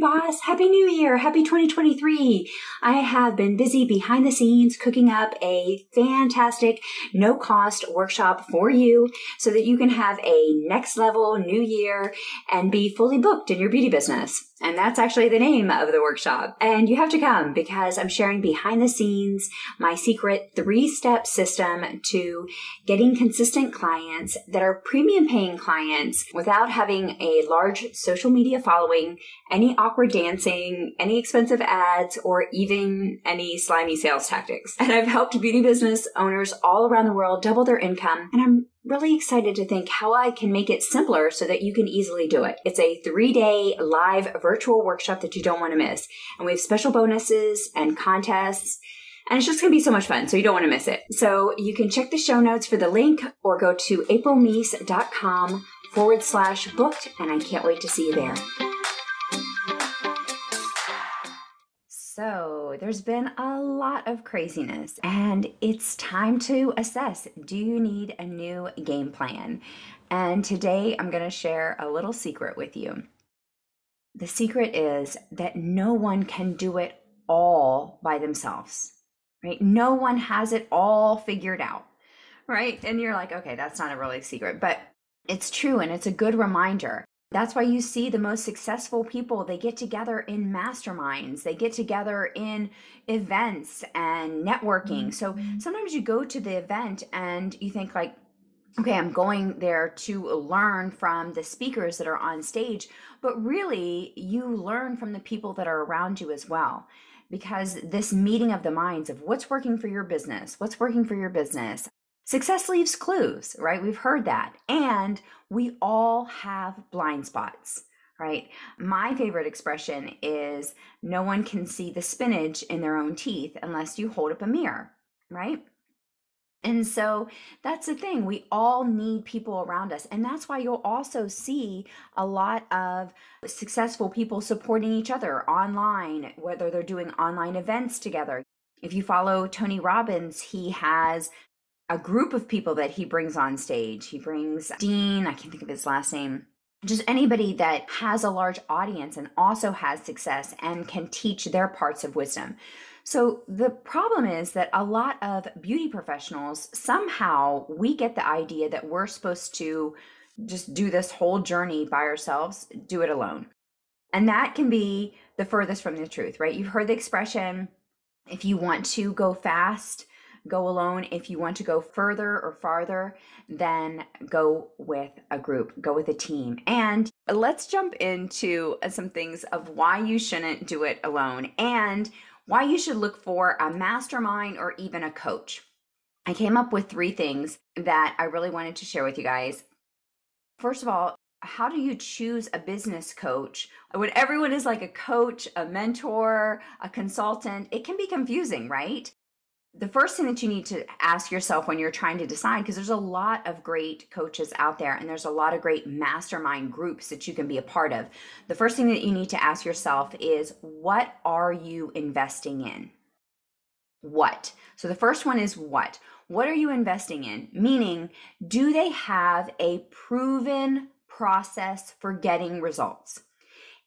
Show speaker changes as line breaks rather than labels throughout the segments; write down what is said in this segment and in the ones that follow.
boss. Happy New Year. Happy 2023. I have been busy behind the scenes cooking up a fantastic no cost workshop for you so that you can have a next level new year and be fully booked in your beauty business. And that's actually the name of the workshop. And you have to come because I'm sharing behind the scenes my secret three step system to getting consistent clients that are premium paying clients without having a large social media following, any awkward dancing, any expensive ads, or even any slimy sales tactics. And I've helped beauty business owners all around the world double their income. And I'm really excited to think how I can make it simpler so that you can easily do it. It's a three day live virtual workshop that you don't want to miss. And we have special bonuses and contests. And it's just going to be so much fun. So you don't want to miss it. So you can check the show notes for the link or go to aprilmecias.com forward slash booked. And I can't wait to see you there. So, there's been a lot of craziness, and it's time to assess do you need a new game plan? And today I'm going to share a little secret with you. The secret is that no one can do it all by themselves, right? No one has it all figured out, right? And you're like, okay, that's not a really secret, but it's true and it's a good reminder. That's why you see the most successful people, they get together in masterminds, they get together in events and networking. Mm-hmm. So sometimes you go to the event and you think, like, okay, I'm going there to learn from the speakers that are on stage, but really you learn from the people that are around you as well. Because this meeting of the minds of what's working for your business, what's working for your business, Success leaves clues, right? We've heard that. And we all have blind spots, right? My favorite expression is no one can see the spinach in their own teeth unless you hold up a mirror, right? And so that's the thing. We all need people around us. And that's why you'll also see a lot of successful people supporting each other online, whether they're doing online events together. If you follow Tony Robbins, he has a group of people that he brings on stage. He brings Dean, I can't think of his last name, just anybody that has a large audience and also has success and can teach their parts of wisdom. So the problem is that a lot of beauty professionals somehow we get the idea that we're supposed to just do this whole journey by ourselves, do it alone. And that can be the furthest from the truth, right? You've heard the expression if you want to go fast, go alone. If you want to go further or farther, then go with a group, go with a team. And let's jump into uh, some things of why you shouldn't do it alone and why you should look for a mastermind or even a coach. I came up with three things that I really wanted to share with you guys. First of all, how do you choose a business coach when everyone is like a coach, a mentor, a consultant? It can be confusing, right? The first thing that you need to ask yourself when you're trying to decide because there's a lot of great coaches out there and there's a lot of great mastermind groups that you can be a part of. The first thing that you need to ask yourself is what are you investing in? What? So the first one is what? What are you investing in? Meaning do they have a proven process for getting results?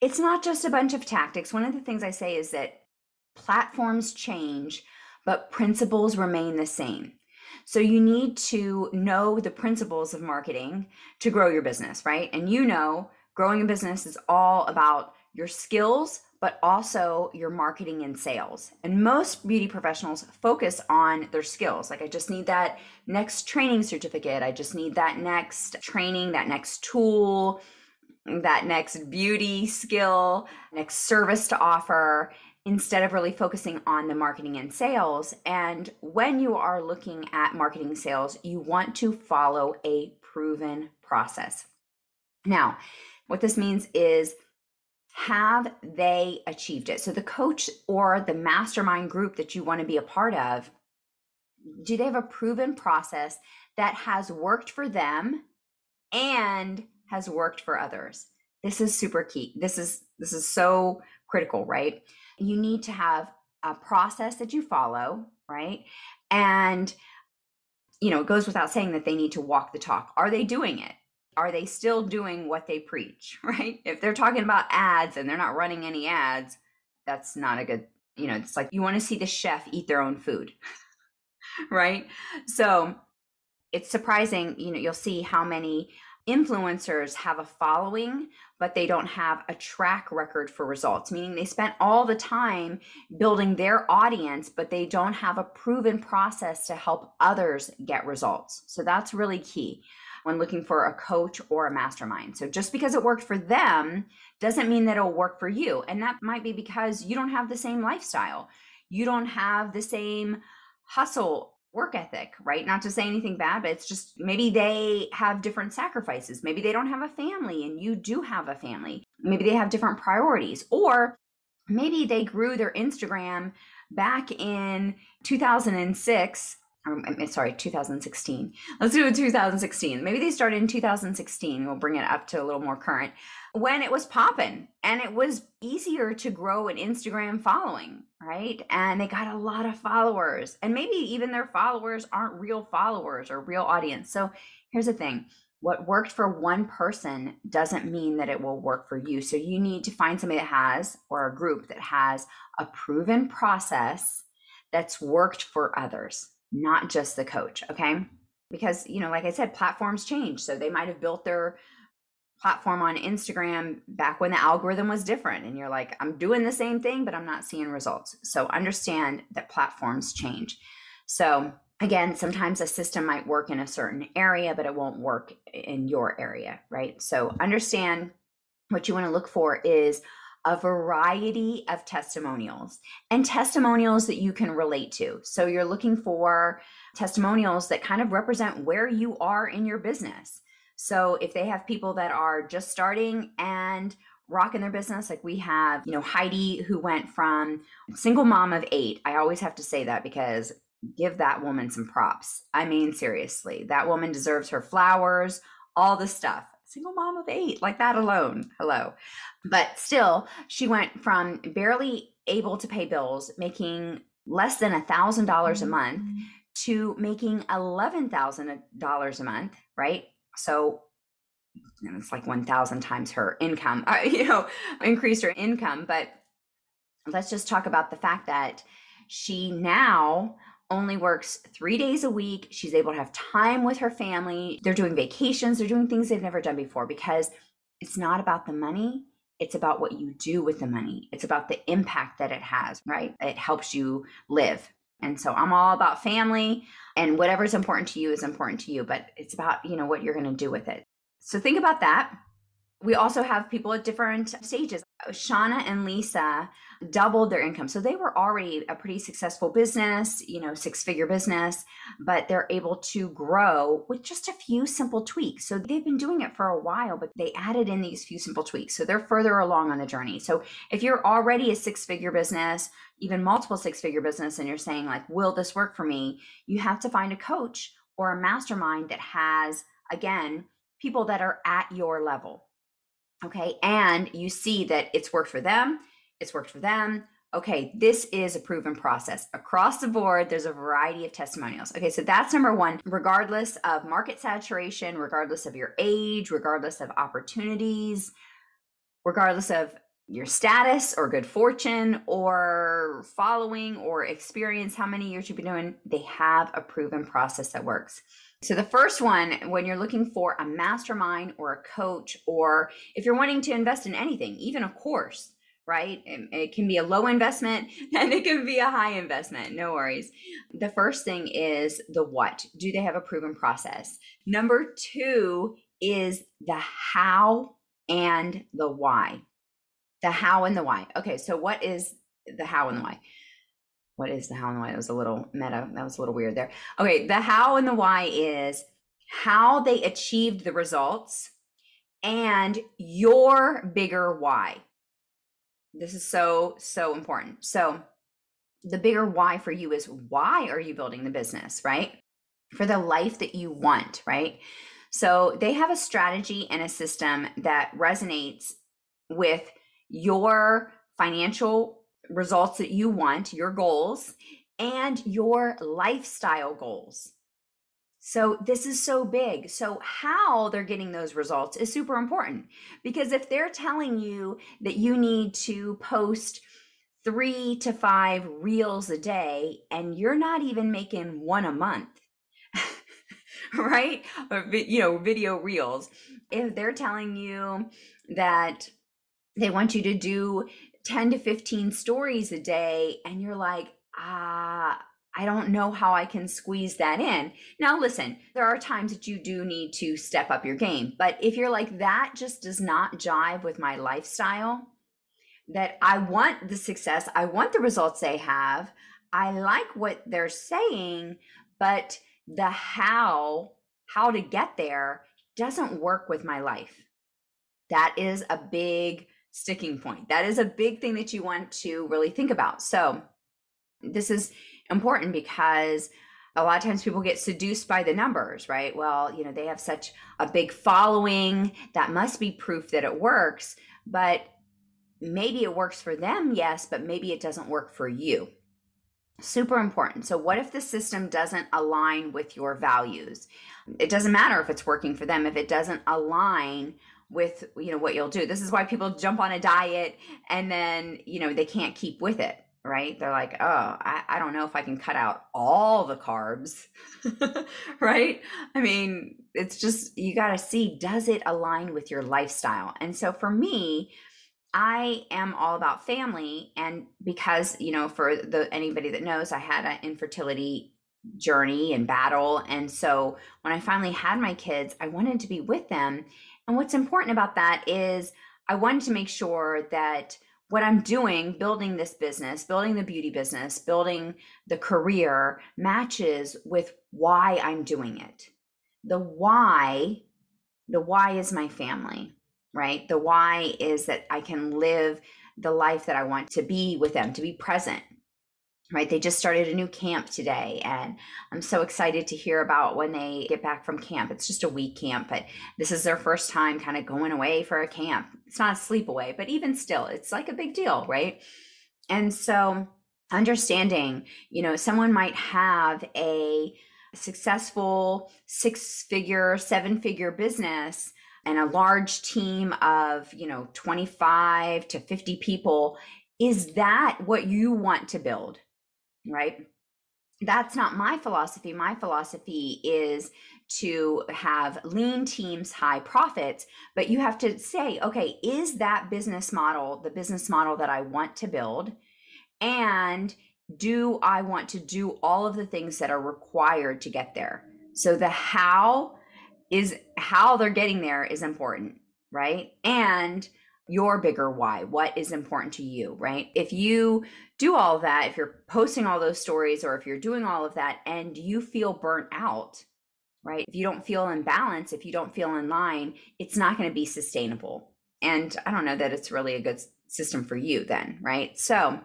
It's not just a bunch of tactics. One of the things i say is that platforms change but principles remain the same. So you need to know the principles of marketing to grow your business, right? And you know, growing a business is all about your skills, but also your marketing and sales. And most beauty professionals focus on their skills. Like, I just need that next training certificate. I just need that next training, that next tool, that next beauty skill, next service to offer instead of really focusing on the marketing and sales. And when you are looking at marketing sales, you want to follow a proven process. Now, what this means is have they achieved it? So, the coach or the mastermind group that you want to be a part of, do they have a proven process that has worked for them and has worked for others? This is super key. This is this is so critical, right? You need to have a process that you follow, right? And you know, it goes without saying that they need to walk the talk. Are they doing it? are they still doing what they preach, right? If they're talking about ads and they're not running any ads, that's not a good, you know, it's like you want to see the chef eat their own food, right? So it's surprising, you know, you'll see how many influencers have a following, but they don't have a track record for results, meaning they spent all the time building their audience, but they don't have a proven process to help others get results. So that's really key when looking for a coach or a mastermind. So just because it worked for them doesn't mean that it'll work for you. And that might be because you don't have the same lifestyle. You don't have the same hustle work ethic, right? Not to say anything bad, but it's just maybe they have different sacrifices. Maybe they don't have a family and you do have a family. Maybe they have different priorities. Or maybe they grew their Instagram back in 2006 Um, or sorry 2016 let's do it 2016 maybe they started in 2016 we'll bring it up to a little more current. When it was popping and it was easier to grow an instagram following right? And they got a lot of followers. And maybe even their followers aren't real followers or real audience. So here's the thing. What worked for one person doesn't mean that it will work for you. So you need to find somebody that has or a group that has a proven process that's worked for others not just the coach. Okay. Because, you know, like I said, platforms change. So they might have built their platform on Instagram back when the algorithm was different. And you're like, I'm doing the same thing, but I'm not seeing results. So understand that platforms change. So again, sometimes a system might work in a certain area, but it won't work in your area, right? So understand what you want to look for is a variety of testimonials and testimonials that you can relate to. So you're looking for testimonials that kind of represent where you are in your business. So if they have people that are just starting and rocking their business, like we have, you know, Heidi who went from single mom of eight. I always have to say that because give that woman some props. I mean, seriously, that woman deserves her flowers, all the stuff single mom of eight, like that alone. Hello. But still, she went from barely able to pay bills, making less than a thousand dollars a month mm-hmm. to making eleven thousand dollars a month, right? So it's like 1000 times her income uh, you know increased her income but let's just talk about the fact that she now only works three days a week. She's able to have time with her family. They're doing vacations, they're doing things they've never done before because it's not about the money. It's about what you do with the money. It's about the impact that it has, right? It helps you live. And so I'm all about family and whatever's important to you is important to you, but it's about, you know, what you're going to do with it. So think about that. We also have people at different stages. Shauna and Lisa doubled their income. So they were already a pretty successful business, you know, six figure business, but they're able to grow with just a few simple tweaks. So they've been doing it for a while, but they added in these few simple tweaks. So they're further along on the journey. So if you're already a six figure business, even multiple six figure business, and you're saying, like, will this work for me? You have to find a coach or a mastermind that has, again, people that are at your level Okay. And you see that it's worked for them, it's worked for them. Okay, this is a proven process. Across the board, there's a variety of testimonials. Okay, so that's number one. Regardless of market saturation, regardless of your age, regardless of opportunities, regardless of your status or good fortune or following or experience, how many years you've been doing, they have a proven process that works. So, the first one, when you're looking for a mastermind or a coach, or if you're wanting to invest in anything, even a course, right? It, it, can be a low investment and it can be a high investment. No worries. The first thing is the what. Do they have a proven process? Number two is the how and the why. The how and the why. Okay, so what is the how and the why? What is the how and the why? That was a little meta. That was a little weird there. Okay, the how and the why is how they achieved the results and your bigger why. This is so, so important. So, the bigger why for you is why are you building the business, right? For the life that you want, right? So, they have a strategy and a system that resonates with your financial results that you want, your goals, and your lifestyle goals. So, this is so big. So, how they're getting those results is super important because if they're telling you that you need to post three to five reels a day and you're not even making one a month, right? You know, video reels. If they're telling you that they want you to do 10 to 15 stories a day and you're like, ah, I don't know how I can squeeze that in. Now, listen, there are times that you do need to step up your game. But if you're like, that just does not jive with my lifestyle, that I want the success, I want the results they have, I like what they're saying, but the how, how to get there doesn't work with my life. That is a big sticking point. That is a big thing that you want to really think about. So, this is important because a lot of times people get seduced by the numbers, right? Well, you know, they have such a big following, that must be proof that it works. But maybe it works for them, yes, but maybe it doesn't work for you. Super important. So, what if the system doesn't align with your values? It doesn't matter if it's working for them, if it doesn't align with you know what you'll do this is why people jump on a diet and then you know they can't keep with it right? They're like, oh, I, I don't know if I can cut out all the carbs, right? I mean, it's just, you got to see, does it align with your lifestyle? And so for me, I am all about family. And because, you know, for the anybody that knows, I had an infertility journey and battle. And so when I finally had my kids, I wanted to be with them. And what's important about that is I wanted to make sure that what I'm doing, building this business, building the beauty business, building the career matches with why I'm doing it. The why, the why is my family, right? The why is that I can live the life that I want to be with them, to be present, right they just started a new camp today and i'm so excited to hear about when they get back from camp. It's just a week camp but this is their first time kind of going away for a camp. It's not a sleepaway but even still it's like a big deal right? And so understanding you know someone might have a successful six figure seven figure business and a large team of you know 25 to 50 people is that what you want to build right? That's not my philosophy. My philosophy is to have lean teams, high profits, but you have to say, okay, is that business model the business model that I want to build? And do I want to do all of the things that are required to get there? So the how is how they're getting there is important, right? And your bigger why what is important to you right? If you do all that if you're posting all those stories or if you're doing all of that and you feel burnt out right? If you don't feel in balance if you don't feel in line it's not going to be sustainable. And i don't know that it's really a good system for you then right? So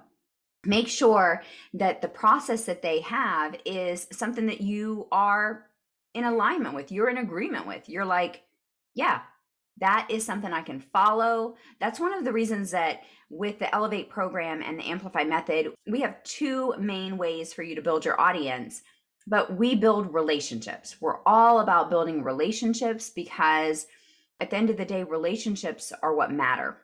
make sure that the process that they have is something that you are in alignment with you're in agreement with. You're like yeah that is something I can follow. That's one of the reasons that with the Elevate program and the Amplify method, we have two main ways for you to build your audience, but we build relationships. We're all about building relationships because at the end of the day, relationships are what matter.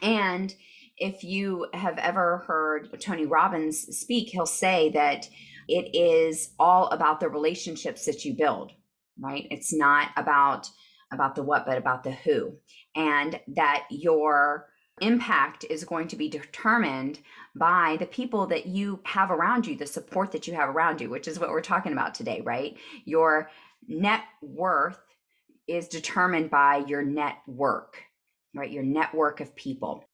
And if you have ever heard Tony Robbins speak, he'll say that it is all about the relationships that you build, right? It's not about about the what, but about the who. And that your impact is going to be determined by the people that you have around you, the support that you have around you, which is what we're talking about today, right? Your net worth is determined by your network, right? Your network of people.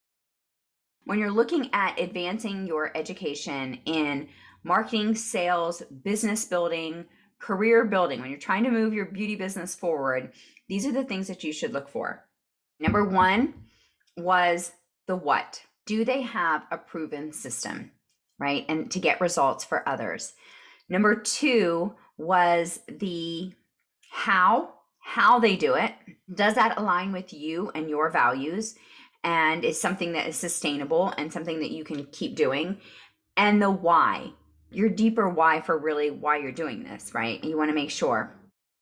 When you're looking at advancing your education in marketing, sales, business building, career building, when you're trying to move your beauty business forward, these are the things that you should look for. Number one was the what. Do they have a proven system, right? And to get results for others. Number two was the how, how they do it. Does that align with you and your values? And is something that is sustainable and something that you can keep doing? And the why your deeper why for really why you're doing this, right? You want to make sure.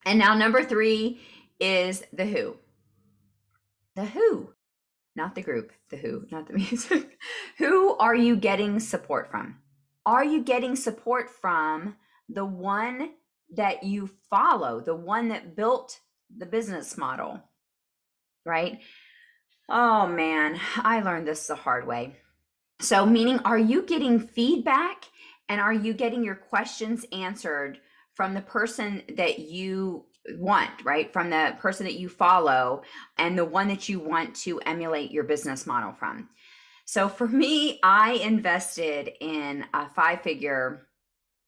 And now number 3 is the who. The who, not the group, the who, not the music. who are you getting support from? Are you getting support from the one that you follow, the one that built the business model? Right? Oh man, I learned this the hard way. So, meaning, are you getting feedback and are you getting your questions answered from the person that you want, right? From the person that you follow and the one that you want to emulate your business model from. So for me, I invested in a five figure,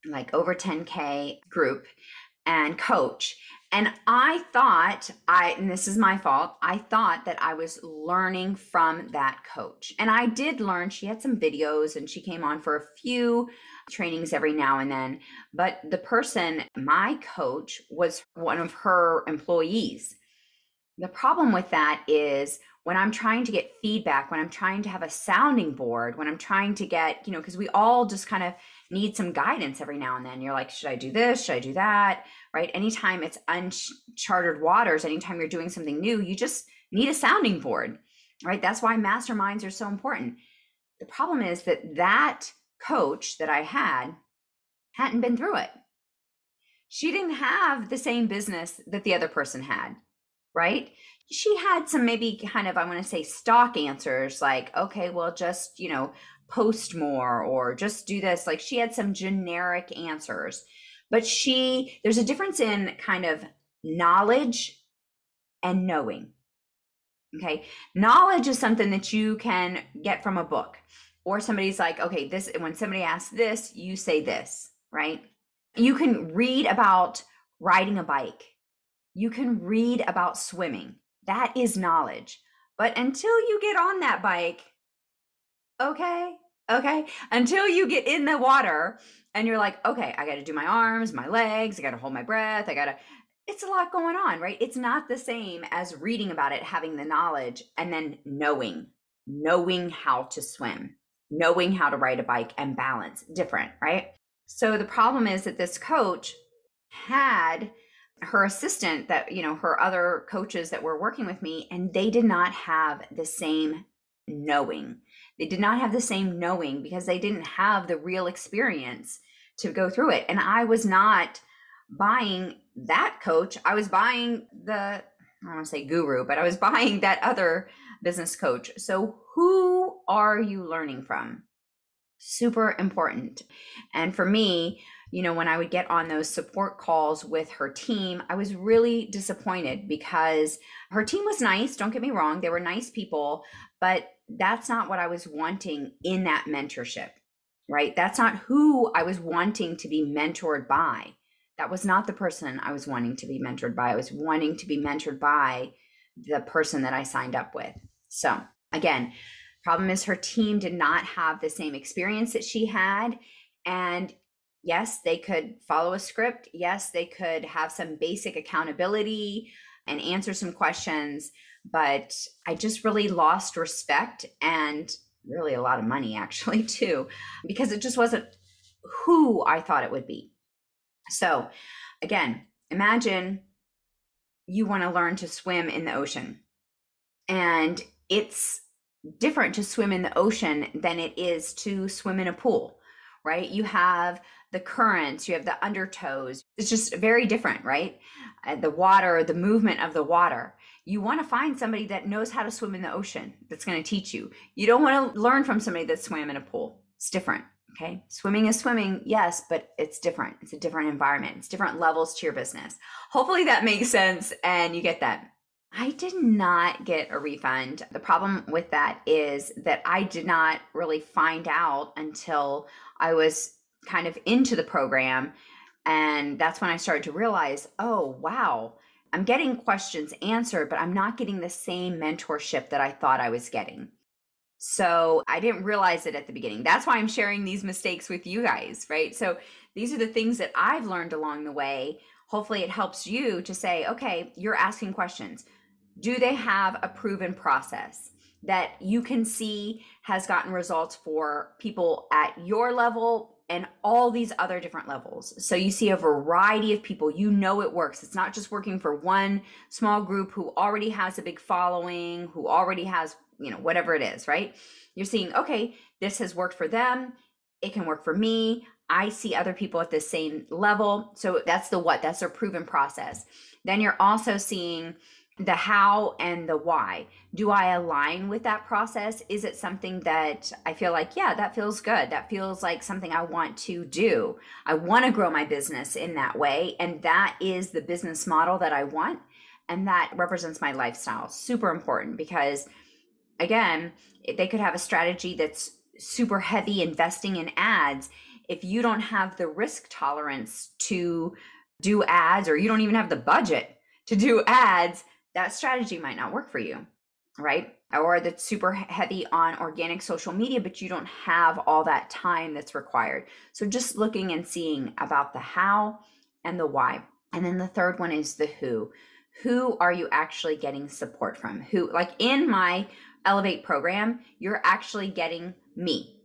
like over 10K group and coach. And I thought I, and this is my fault, I thought that I was learning from that coach. And I did learn. She had some videos and she came on for a few trainings every now and then. But the person, my coach, was one of her employees. The problem with that is when I'm trying to get feedback, when I'm trying to have a sounding board, when I'm trying to get, you know, because we all just kind of need some guidance every now and then. You're like, should I do this? Should I do that? Right? Anytime it's uncharted waters, anytime you're doing something new, you just need a sounding board, right? That's why masterminds are so important. The problem is that that coach that I had hadn't been through it. She didn't have the same business that the other person had, right? She had some maybe kind of, I want to say, stock answers like, okay, well, just, you know, post more or just do this. Like she had some generic answers, but she, there's a difference in kind of knowledge and knowing. Okay. Knowledge is something that you can get from a book or somebody's like, okay, this, when somebody asks this, you say this, right? You can read about riding a bike. You can read about swimming. That is knowledge. But until you get on that bike, okay, okay, until you get in the water and you're like, okay, I got to do my arms, my legs, I got to hold my breath, I got to, it's a lot going on, right? It's not the same as reading about it, having the knowledge, and then knowing, knowing how to swim knowing how to ride a bike and balance different, right? So the problem is that this coach had her assistant that, you know, her other coaches that were working with me, and they did not have the same knowing. They did not have the same knowing because they didn't have the real experience to go through it. And I was not buying that coach. I was buying the, I don't want to say guru, but I was buying that other business coach. So, who are you learning from? Super important. And for me, you know, when I would get on those support calls with her team, I was really disappointed because her team was nice. Don't get me wrong, they were nice people, but that's not what I was wanting in that mentorship, right? That's not who I was wanting to be mentored by. That was not the person I was wanting to be mentored by. I was wanting to be mentored by the person that I signed up with. So, again, problem is her team did not have the same experience that she had. And yes, they could follow a script. Yes, they could have some basic accountability and answer some questions. But I just really lost respect and really a lot of money, actually, too, because it just wasn't who I thought it would be. So, again, imagine you want to learn to swim in the ocean and it's different to swim in the ocean than it is to swim in a pool, right? You have the currents, you have the undertows. It's just very different, right? Uh, the water, the movement of the water. You want to find somebody that knows how to swim in the ocean that's going to teach you. You don't want to learn from somebody that swam in a pool. It's different. Okay. Swimming is swimming, yes, but it's different. It's a different environment. It's different levels to your business. Hopefully that makes sense and you get that. I did not get a refund. The problem with that is that I did not really find out until I was kind of into the program. And that's when I started to realize oh, wow, I'm getting questions answered, but I'm not getting the same mentorship that I thought I was getting. So I didn't realize it at the beginning. That's why I'm sharing these mistakes with you guys, right? So these are the things that I've learned along the way. Hopefully, it helps you to say, okay, you're asking questions do they have a proven process that you can see has gotten results for people at your level and all these other different levels. So you see a variety of people. You know it works. It's not just working for one small group who already has a big following, who already has, you know, whatever it is, right? You're seeing, okay, this has worked for them. It can work for me. I see other people at the same level. So that's the what, that's a proven process. Then you're also seeing the how and the why. Do I align with that process? Is it something that I feel like, yeah, that feels good. That feels like something I want to do. I want to grow my business in that way. And that is the business model that I want. And that represents my lifestyle. Super important because, again, they could have a strategy that's super heavy investing in ads. If you don't have the risk tolerance to do ads or you don't even have the budget to do ads, that strategy might not work for you, right? Or that's super heavy on organic social media, but you don't have all that time that's required. So just looking and seeing about the how and the why. And then the third one is the who. Who are you actually getting support from? Who, like in my Elevate program, you're actually getting me.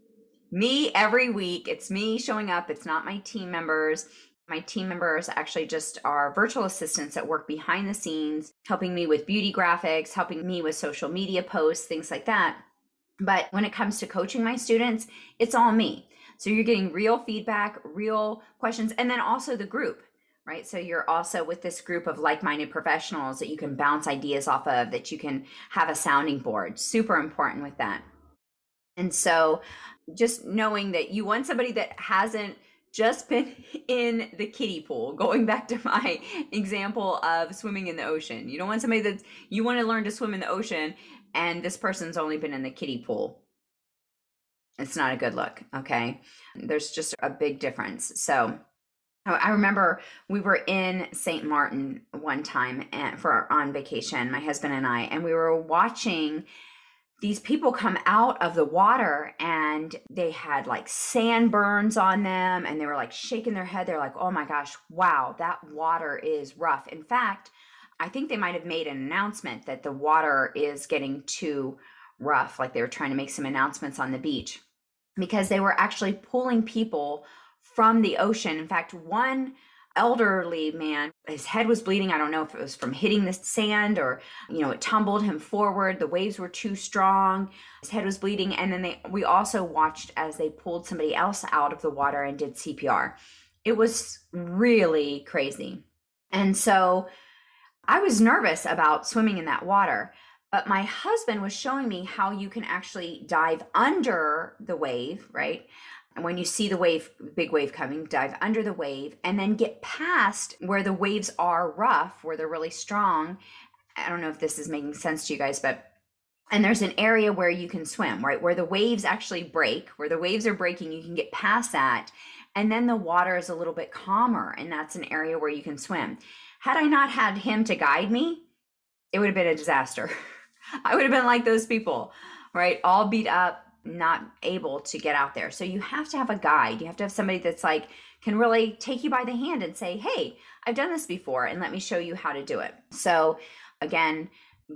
Me every week. It's me showing up. It's not my team members. My team members actually just are virtual assistants that work behind the scenes, helping me with beauty graphics, helping me with social media posts, things like that. But when it comes to coaching my students, it's all me. So you're getting real feedback, real questions, and then also the group, right? So you're also with this group of like minded professionals that you can bounce ideas off of, that you can have a sounding board. Super important with that. And so just knowing that you want somebody that hasn't just been in the kiddie pool. Going back to my example of swimming in the ocean. You don't want somebody that you want to learn to swim in the ocean and this person's only been in the kiddie pool. It's not a good look okay? There's just a big difference. So oh, I remember we were in St. Martin one time and for on vacation, my husband and I, and we were watching these people come out of the water and they had like sand burns on them and they were like shaking their head. They're like, oh my gosh, wow, that water is rough. In fact, I think they might have made an announcement that the water is getting too rough. Like they were trying to make some announcements on the beach because they were actually pulling people from the ocean. In fact, one elderly man. His head was bleeding. I don't know if it was from hitting the sand or, you know, it tumbled him forward. The waves were too strong. His head was bleeding. And then they we also watched as they pulled somebody else out of the water and did CPR. It was really crazy. And so I was nervous about swimming in that water. But my husband was showing me how you can actually dive under the wave, right? And when you see the wave, big wave coming, dive under the wave and then get past where the waves are rough, where they're really strong. I don't know if this is making sense to you guys, but and there's an area where you can swim, right? Where the waves actually break, where the waves are breaking, you can get past that. And then the water is a little bit calmer, and that's an area where you can swim. Had I not had him to guide me, it would have been a disaster. I would have been like those people, right? All beat up, not able to get out there. So you have to have a guide. You have to have somebody that's like can really take you by the hand and say, "Hey, I've done this before and let me show you how to do it." So again,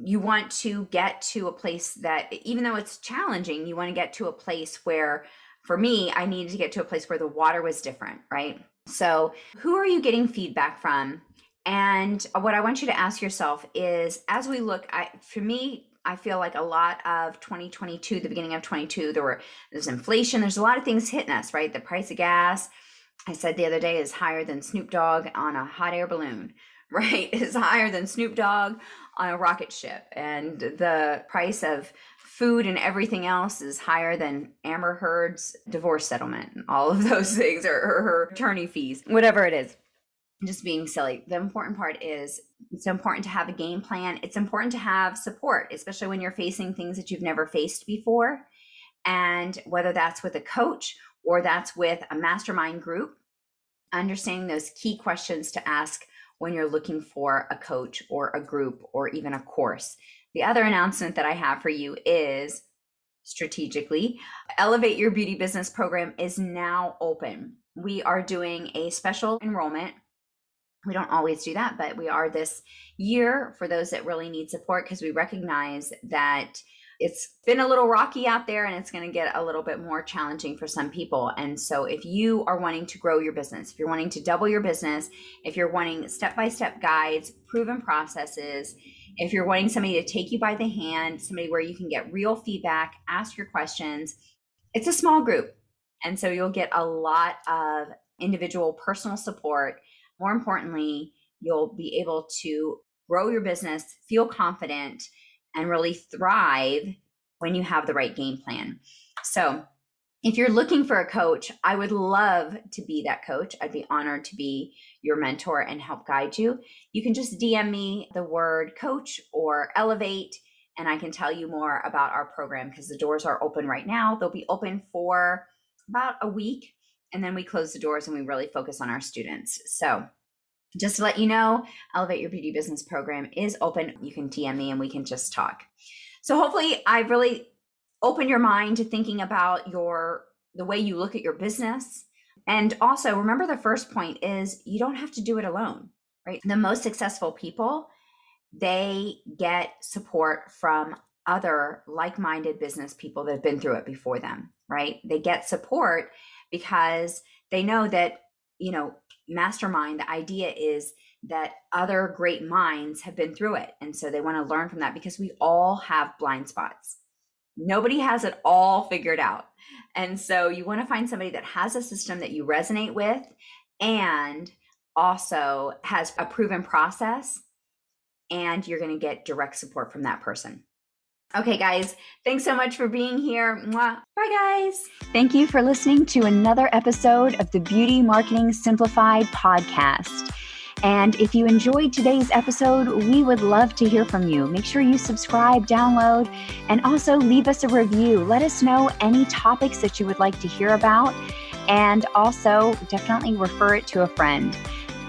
you want to get to a place that even though it's challenging, you want to get to a place where for me, I needed to get to a place where the water was different, right? So, who are you getting feedback from? And what I want you to ask yourself is as we look, I, for me, I feel like a lot of 2022, the beginning of 22, there were there's inflation. There's a lot of things hitting us, right? The price of gas, I said the other day, is higher than Snoop Dogg on a hot air balloon, right? Is higher than Snoop Dogg on a rocket ship, and the price of food and everything else is higher than Amber Heard's divorce settlement. All of those things, or her attorney fees, whatever it is just being silly. The important part is it's important to have a game plan. It's important to have support, especially when you're facing things that you've never faced before. And whether that's with a coach or that's with a mastermind group, understanding those key questions to ask when you're looking for a coach or a group or even a course. The other announcement that I have for you is strategically, Elevate Your Beauty Business program is now open. We are doing a special enrollment we don't always do that, but we are this year for those that really need support because we recognize that it's been a little rocky out there and it's going to get a little bit more challenging for some people. And so, if you are wanting to grow your business, if you're wanting to double your business, if you're wanting step by step guides, proven processes, if you're wanting somebody to take you by the hand, somebody where you can get real feedback, ask your questions, it's a small group. And so, you'll get a lot of individual personal support. More importantly, you'll be able to grow your business, feel confident and really thrive when you have the right game plan. So, if you're looking for a coach, I would love to be that coach. I'd be honored to be your mentor and help guide you. You can just DM me the word coach or elevate, and I can tell you more about our program because the doors are open right now. They'll be open for about a week, and then we close the doors and we really focus on our students. So, just to let you know, Elevate Your Beauty Business program is open. You can DM me and we can just talk. So hopefully I've really opened your mind to thinking about your the way you look at your business. And also remember the first point is you don't have to do it alone, right? The most successful people, they get support from other like-minded business people that have been through it before them, right? They get support because they know that, you know, mastermind, the idea is that other great minds have been through it. And so they want to learn from that because we all have blind spots. Nobody has it all figured out. And so you want to find somebody that has a system that you resonate with and also has a proven process. And you're going to get direct support from that person. Okay, guys, thanks so much for being here. Mwah. Bye, guys. Thank you for listening to another episode of the Beauty Marketing Simplified podcast. And if you enjoyed today's episode, we would love to hear from you. Make sure you subscribe, download, and also leave us a review. Let us know any topics that you would like to hear about, and also definitely refer it to a friend.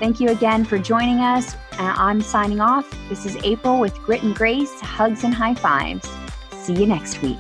Thank you again for joining us. I'm signing off. This is April with Grit and Grace, hugs and high fives. See you next week.